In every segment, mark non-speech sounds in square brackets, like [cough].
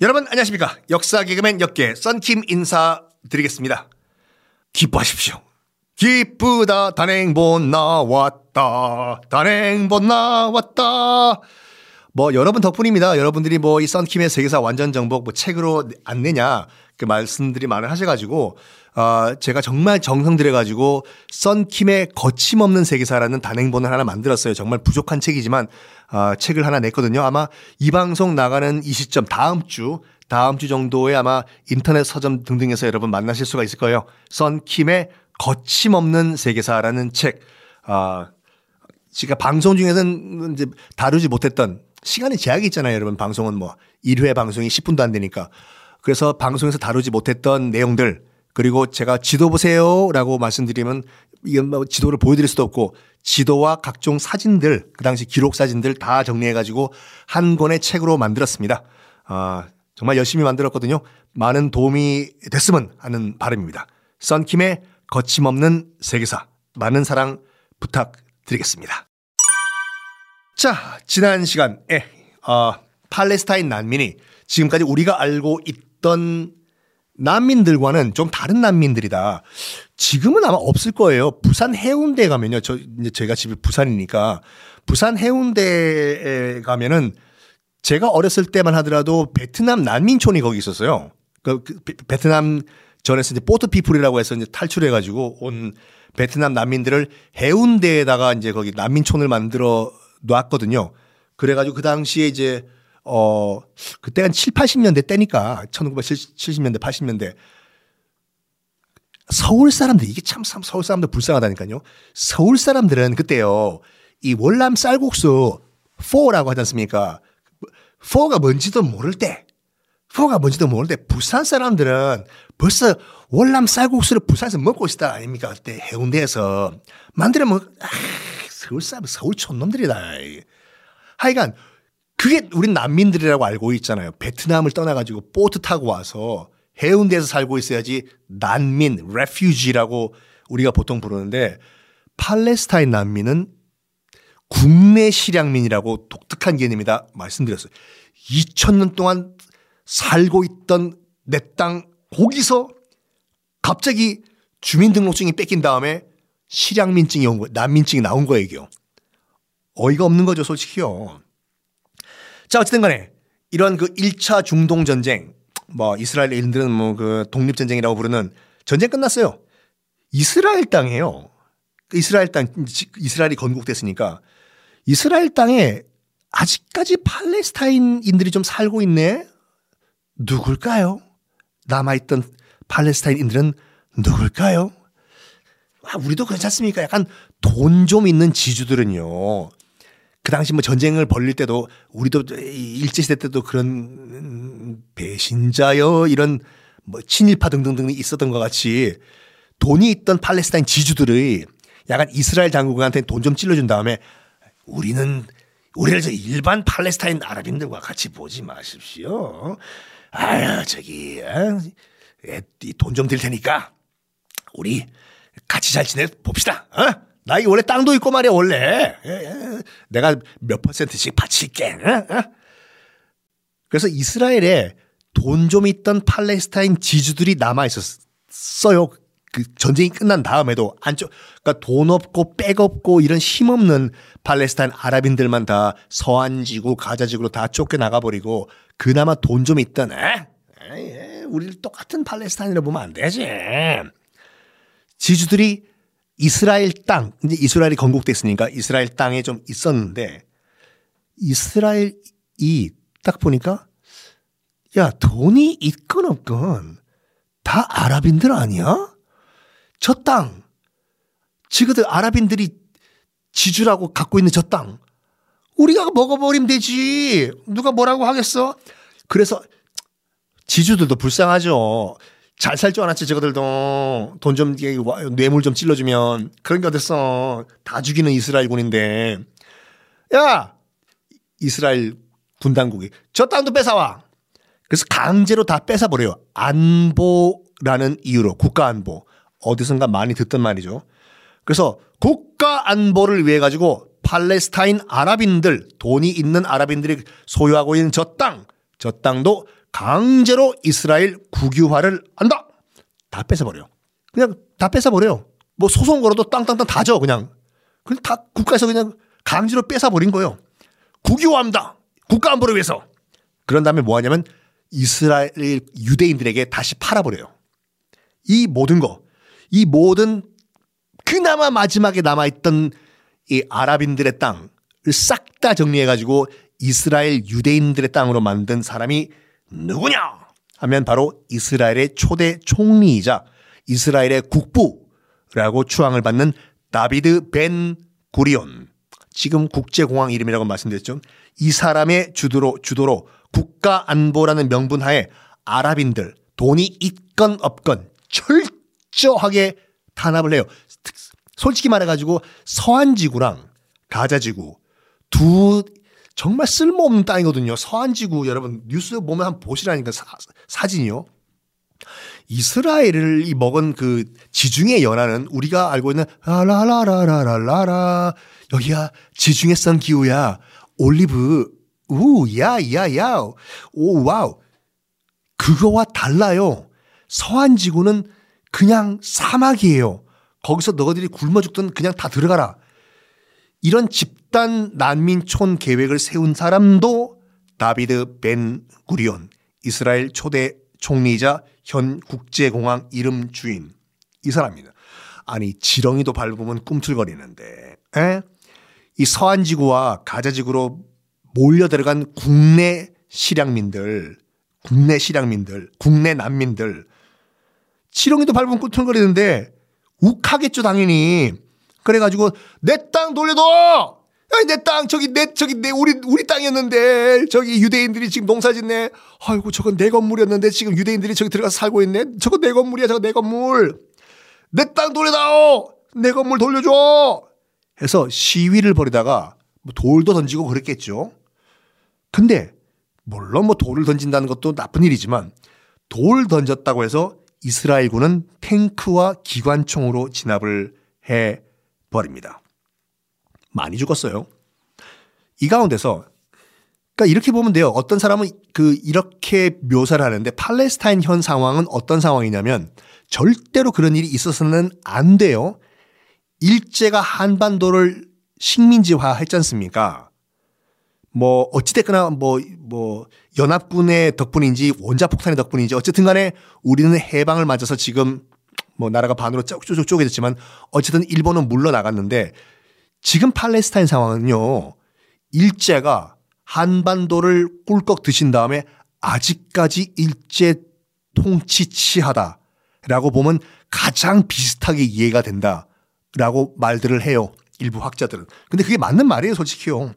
여러분 안녕하십니까? 역사 개그맨 역계 썬킴 인사드리겠습니다. 기뻐하십시오. 기쁘다. 단행본 나왔다. 단행본 나왔다 뭐 여러분 덕분입니다 여러분들이 뭐 이 썬킴의 세계사 완전 정복 뭐 책으로 안 내냐 그 말씀들이 많을 하셔가지고 아 제가 정말 정성 들여가지고 썬킴의 거침없는 세계사라는 단행본을 하나 만들었어요 정말 부족한 책이지만 아, 책을 하나 냈거든요. 아마 이 방송 나가는 이 시점 다음 주 다음 주 정도에 아마 인터넷 서점 등등에서 여러분 만나실 수가 있을 거예요. 썬킴의 거침없는 세계사라는 책. 아, 제가 방송 중에서는 이제 다루지 못했던 시간이 제약이 있잖아요. 여러분 방송은 뭐 1회 방송이 10분도 안 되니까. 그래서 방송에서 다루지 못했던 내용들 그리고 제가 지도 보세요라고 말씀드리면 이건 뭐 지도를 보여드릴 수도 없고 지도와 각종 사진들 그 당시 기록 사진들 다 정리해 가지고 한 권의 책으로 만들었습니다. 아 정말 열심히 만들었거든요. 많은 도움이 됐으면 하는 바람입니다. 썬킴의 거침없는 세계사 많은 사랑 부탁드리겠습니다. 자 지난 시간에 어, 팔레스타인 난민이 지금까지 우리가 알고 있던 난민들과는 좀 다른 난민들이다. 지금은 아마 없을 거예요. 부산 해운대 가면요. 저 이제 제가 집이 부산이니까 부산 해운대에 가면은 제가 어렸을 때만 하더라도 베트남 난민촌이 거기 있었어요. 그, 그 베트남 전에서 이제 보트 피플이라고 해서 이제 탈출해 가지고 온 베트남 난민들을 해운대에다가 이제 거기 난민촌을 만들어 놨거든요. 그래 가지고 그 당시에 이제 어, 그때가 한 7, 80년대 때니까 1970년대, 80년대 서울 사람들 이게 참, 참 서울 사람들 불쌍하다니까요. 서울 사람들은 그때요. 이 월남 쌀국수 4라고 하지 않습니까? 4가 뭔지도 모를 때 4가 뭔지도 모를 때 부산 사람들은 벌써 월남 쌀국수를 부산에서 먹고 있었다 아닙니까? 그때 해운대에서 만들어 먹, 아, 서울 사람, 서울 촌놈들이다. 하여간 그게 우린 난민들이라고 알고 있잖아요. 베트남을 떠나가지고 보트 타고 와서 해운대에서 살고 있어야지 난민, refugee라고 우리가 보통 부르는데 팔레스타인 난민은 국내 실향민이라고 독특한 개념이다 말씀드렸어요. 2000년 동안 살고 있던 내 땅 거기서 갑자기 주민등록증이 뺏긴 다음에 실향민증이 온 거예요. 난민증이 나온 거예요, 이게 어이가 없는 거죠, 솔직히요. 자, 어쨌든 간에 이런 그 1차 중동 전쟁, 뭐 이스라엘 인들은 뭐 그 독립 전쟁이라고 부르는 전쟁 끝났어요. 이스라엘 땅에요. 그 이스라엘 땅, 이스라엘이 건국됐으니까 이스라엘 땅에 아직까지 팔레스타인인들이 좀 살고 있네? 누굴까요? 남아있던 팔레스타인인들은 누굴까요? 아, 우리도 않습니까? 약간 돈 좀 있는 지주들은요. 그 당시 뭐 전쟁을 벌릴 때도 우리도 일제시대 때도 그런 배신자여 이런 뭐 친일파 등등등이 있었던 것 같이 돈이 있던 팔레스타인 지주들의 약간 이스라엘 장군한테 돈 좀 찔러준 다음에 우리는 우리를 저 일반 팔레스타인 아랍인들과 같이 보지 마십시오. 아유 저기 어? 돈좀 들 테니까 우리 같이 잘 지내 봅시다. 어? 나 이거 원래 땅도 있고 말이야 원래 예, 예. 내가 몇 퍼센트씩 바칠게. 어? 어? 그래서 이스라엘에 돈 좀 있던 팔레스타인 지주들이 남아 있었어요. 그 전쟁이 끝난 다음에도 안쪽 그러니까 돈 없고 백 없고 이런 힘 없는 팔레스타인 아랍인들만 다 서안 지구 가자 지구로 다 쫓겨 나가 버리고 그나마 돈 좀 있던 에? 에, 우리를 똑같은 팔레스타인으로 보면 안 되지. 지주들이 이스라엘 땅, 이제 이스라엘이 건국됐으니까 이스라엘 땅에 좀 있었는데 이스라엘이 딱 보니까 야, 돈이 있건 없건 다 아랍인들 아니야? 저 땅, 지그들 아랍인들이 지주라고 갖고 있는 저 땅, 우리가 먹어버리면 되지. 누가 뭐라고 하겠어? 그래서 지주들도 불쌍하죠. 잘 살 줄 알았지, 저거들도. 돈 좀, 뇌물 좀 찔러주면. 그런 게 어딨어. 다 죽이는 이스라엘군인데. 야! 이스라엘 군당국이. 저 땅도 뺏어와. 그래서 강제로 다 뺏어버려요. 안보라는 이유로. 국가안보. 어디선가 많이 듣던 말이죠. 그래서 국가안보를 위해 가지고 팔레스타인 아랍인들, 돈이 있는 아랍인들이 소유하고 있는 저 땅, 저 땅도 강제로 이스라엘 국유화를 한다. 다 뺏어버려. 그냥 다 뺏어버려요. 뭐 소송 걸어도 땅땅땅 다져 그냥. 그냥 다 국가에서 그냥 강제로 뺏어버린 거예요. 국유화합니다. 국가 안보를 위해서. 그런 다음에 뭐 하냐면 이스라엘 유대인들에게 다시 팔아버려요. 이 모든 거, 이 모든 그나마 마지막에 남아있던 이 아랍인들의 땅을 싹 다 정리해가지고 이스라엘 유대인들의 땅으로 만든 사람이 누구냐? 하면 바로 이스라엘의 초대 총리이자 이스라엘의 국부라고 추앙을 받는 다비드 벤 구리온. 지금 국제공항 이름이라고 말씀드렸죠. 이 사람의 주도로, 주도로 국가 안보라는 명분 하에 아랍인들 돈이 있건 없건 철저하게 탄압을 해요. 솔직히 말해가지고 서한 지구랑 가자 지구 두 정말 쓸모없는 땅이거든요. 서한지구 여러분 뉴스 보면 한번 보시라니까 사, 진이요 이스라엘을 먹은 그 지중해 연안은 우리가 알고 있는 라라라라라라라 여기야 지중해성 기후야 올리브 우야야야 오 wow 그거와 달라요. 서안지구는 그냥 사막이에요. 거기서 너희들이 굶어 죽든 그냥 다 들어가라. 이런 집단 난민촌 계획을 세운 사람도 다비드 벤 구리온 이스라엘 초대 총리이자 현 국제공항 이름 주인 이 사람입니다. 아니 지렁이도 밟으면 꿈틀거리는데 에? 이 서한 지구와 가자 지구로 몰려 들어간 국내 실향민들 국내 실향민들 국내 난민들 지렁이도 밟으면 꿈틀거리는데 욱하겠죠 당연히 그래가지고 내 땅 돌려둬. 내 땅 저기 내 저기 내 우리 우리 땅이었는데 저기 유대인들이 지금 농사짓네. 아이고 저건 내 건물이었는데 지금 유대인들이 저기 들어가서 살고 있네. 저거 내 건물이야 저거 내 건물. 내 땅 돌려다오. 내 건물 돌려줘. 해서 시위를 벌이다가 뭐 돌도 던지고 그랬겠죠. 근데 물론 뭐 돌을 던진다는 것도 나쁜 일이지만 돌 던졌다고 해서 이스라엘군은 탱크와 기관총으로 진압을 해 버립니다. 많이 죽었어요. 이 가운데서 그러니까 이렇게 보면 돼요. 어떤 사람은 그 이렇게 묘사를 하는데 팔레스타인 현 상황은 어떤 상황이냐면 절대로 그런 일이 있어서는 안 돼요. 일제가 한반도를 식민지화 했지 않습니까? 뭐 어찌됐거나 뭐뭐 뭐 연합군의 덕분인지 원자폭탄의 덕분인지 어쨌든 간에 우리는 해방을 맞아서 지금 뭐 나라가 반으로 쭉쭉 쪼개졌지만 어쨌든 일본은 물러나갔는데 지금 팔레스타인 상황은요. 일제가 한반도를 꿀꺽 드신 다음에 아직까지 일제 통치 치하다라고 보면 가장 비슷하게 이해가 된다라고 말들을 해요. 일부 학자들은. 근데 그게 맞는 말이에요, 솔직히요.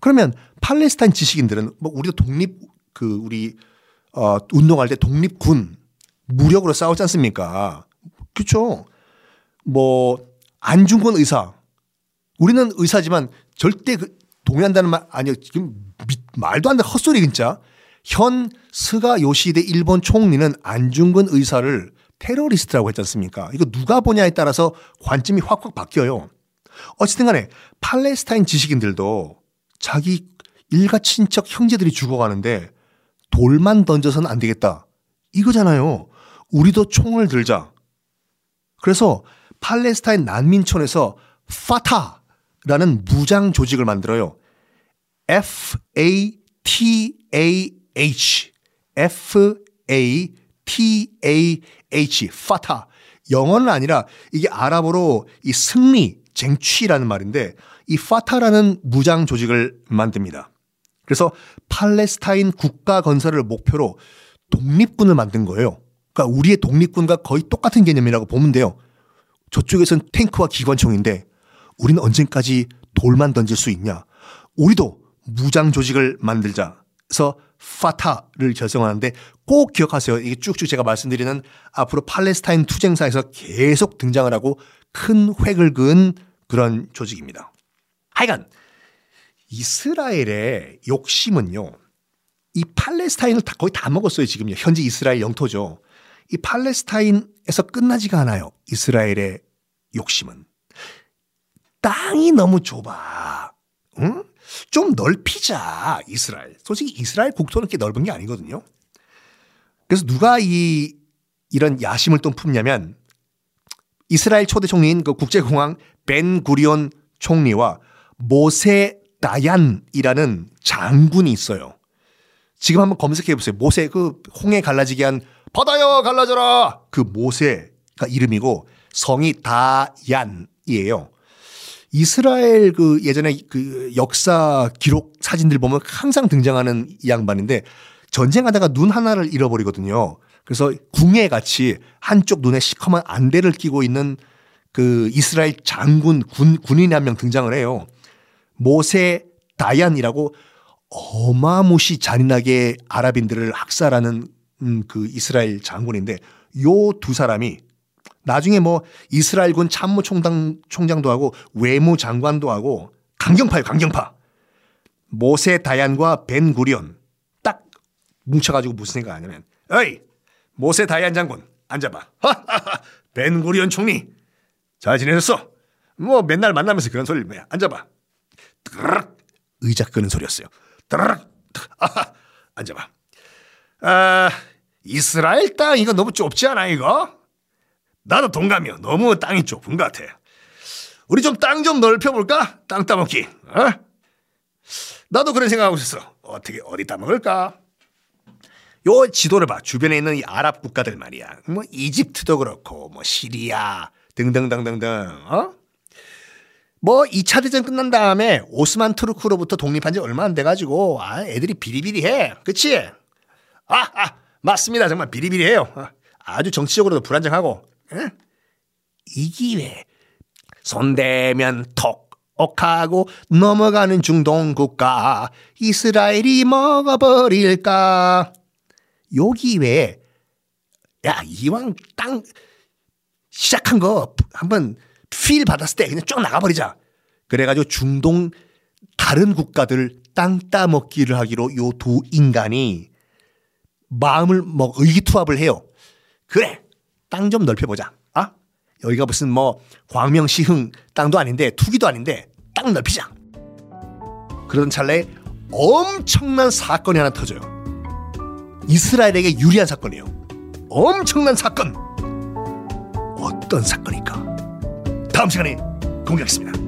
그러면 팔레스타인 지식인들은 뭐 우리도 독립 그 우리 어 운동할 때 독립군 무력으로 싸웠지 않습니까? 그렇죠. 뭐 안중근 의사 우리는 의사지만 절대 그 동의한다는 말 아니요. 지금 말도 안 되는 헛소리 진짜. 현 스가 요시대 일본 총리는 안중근 의사를 테러리스트라고 했지 않습니까? 이거 누가 보냐에 따라서 관점이 확확 바뀌어요. 어쨌든 간에 팔레스타인 지식인들도 자기 일가 친척 형제들이 죽어가는데 돌만 던져서는 안 되겠다. 이거잖아요. 우리도 총을 들자. 그래서 팔레스타인 난민촌에서 파타라는 무장 조직을 만들어요. F A T A H F A T A H 파타 영어는 아니라 이게 아랍어로 이 승리 쟁취라는 말인데 이 파타라는 무장 조직을 만듭니다. 그래서 팔레스타인 국가 건설을 목표로 독립군을 만든 거예요. 그러니까 우리의 독립군과 거의 똑같은 개념이라고 보면 돼요. 저쪽에선 탱크와 기관총인데 우리는 언제까지 돌만 던질 수 있냐. 우리도 무장 조직을 만들자. 그래서 파타를 결성하는데 꼭 기억하세요. 이게 쭉쭉 제가 말씀드리는 앞으로 팔레스타인 투쟁사에서 계속 등장을 하고 큰 획을 그은 그런 조직입니다. 하여간 이스라엘의 욕심은요. 이 팔레스타인을 다 거의 다 먹었어요, 지금요. 현재 이스라엘 영토죠. 이 팔레스타인에서 끝나지가 않아요. 이스라엘의 욕심은. 땅이 너무 좁아. 응? 좀 넓히자 이스라엘. 솔직히 이스라엘 국토는 그렇게 넓은 게 아니거든요. 그래서 누가 이 이런 야심을 또 품냐면 이스라엘 초대 총리인 그 국제공항 벤 구리온 총리와 모세 다얀이라는 장군이 있어요. 지금 한번 검색해 보세요. 모세 그 홍해 갈라지게 한 바다여 갈라져라 그 모세가 이름이고 성이 다얀이에요. 이스라엘 그 예전에 그 역사 기록 사진들 보면 항상 등장하는 이 양반인데 전쟁하다가 눈 하나를 잃어버리거든요. 그래서 궁예 같이 한쪽 눈에 시커먼 안대를 끼고 있는 그 이스라엘 장군 군 군인이 한명 등장을 해요. 모세 다얀이라고 어마무시 잔인하게 아랍인들을 학살하는 음, 그 이스라엘 장군인데 요 두 사람이 나중에 뭐 이스라엘군 참모 총장 총장도 하고 외무 장관도 하고 강경파예요, 강경파. 모세 다얀과 벤 구리온 딱 뭉쳐가지고 무슨 생각 하냐면, 어이 모세 다얀 장군 앉아봐. [laughs] 벤 구리온 총리 잘 지내셨어? 뭐 맨날 만나면서 그런 소리를 뭐야? 앉아봐. 드르륵 의자 끄는 소리였어요. 드르륵 아하, 앉아봐. 아 이스라엘 땅 이거 너무 좁지 않아 이거? 나도 동감이요. 너무 땅이 좁은 것 같아. 우리 좀 땅 좀 넓혀볼까? 땅 따먹기. 어? 나도 그런 생각하고 있었어. 어떻게 어디 따먹을까? 요 지도를 봐. 주변에 있는 이 아랍 국가들 말이야. 뭐 이집트도 그렇고 뭐 시리아 등등등등등. 어? 뭐 2차 대전 끝난 다음에 오스만 투르크로부터 독립한 지 얼마 안 돼 가지고 아 애들이 비리비리해. 그치? 아, 아 맞습니다. 정말 비리비리해요. 아, 아주 정치적으로도 불안정하고 에? 이 기회 손대면 톡옥하고 넘어가는 중동 국가 이스라엘이 먹어버릴까 요 기회에 야 이왕 땅 시작한 거 한번 필 받았을 때 그냥 쭉 나가버리자 그래가지고 중동 다른 국가들 땅 따먹기를 하기로 요 두 인간이 마음을 뭐 의기투합을 해요. 그래 땅 좀 넓혀보자. 아 여기가 무슨 뭐 광명시흥 땅도 아닌데 투기도 아닌데 땅 넓히자. 그러던 찰나에 엄청난 사건이 하나 터져요. 이스라엘에게 유리한 사건이에요. 엄청난 사건. 어떤 사건일까? 다음 시간에 공개하겠습니다.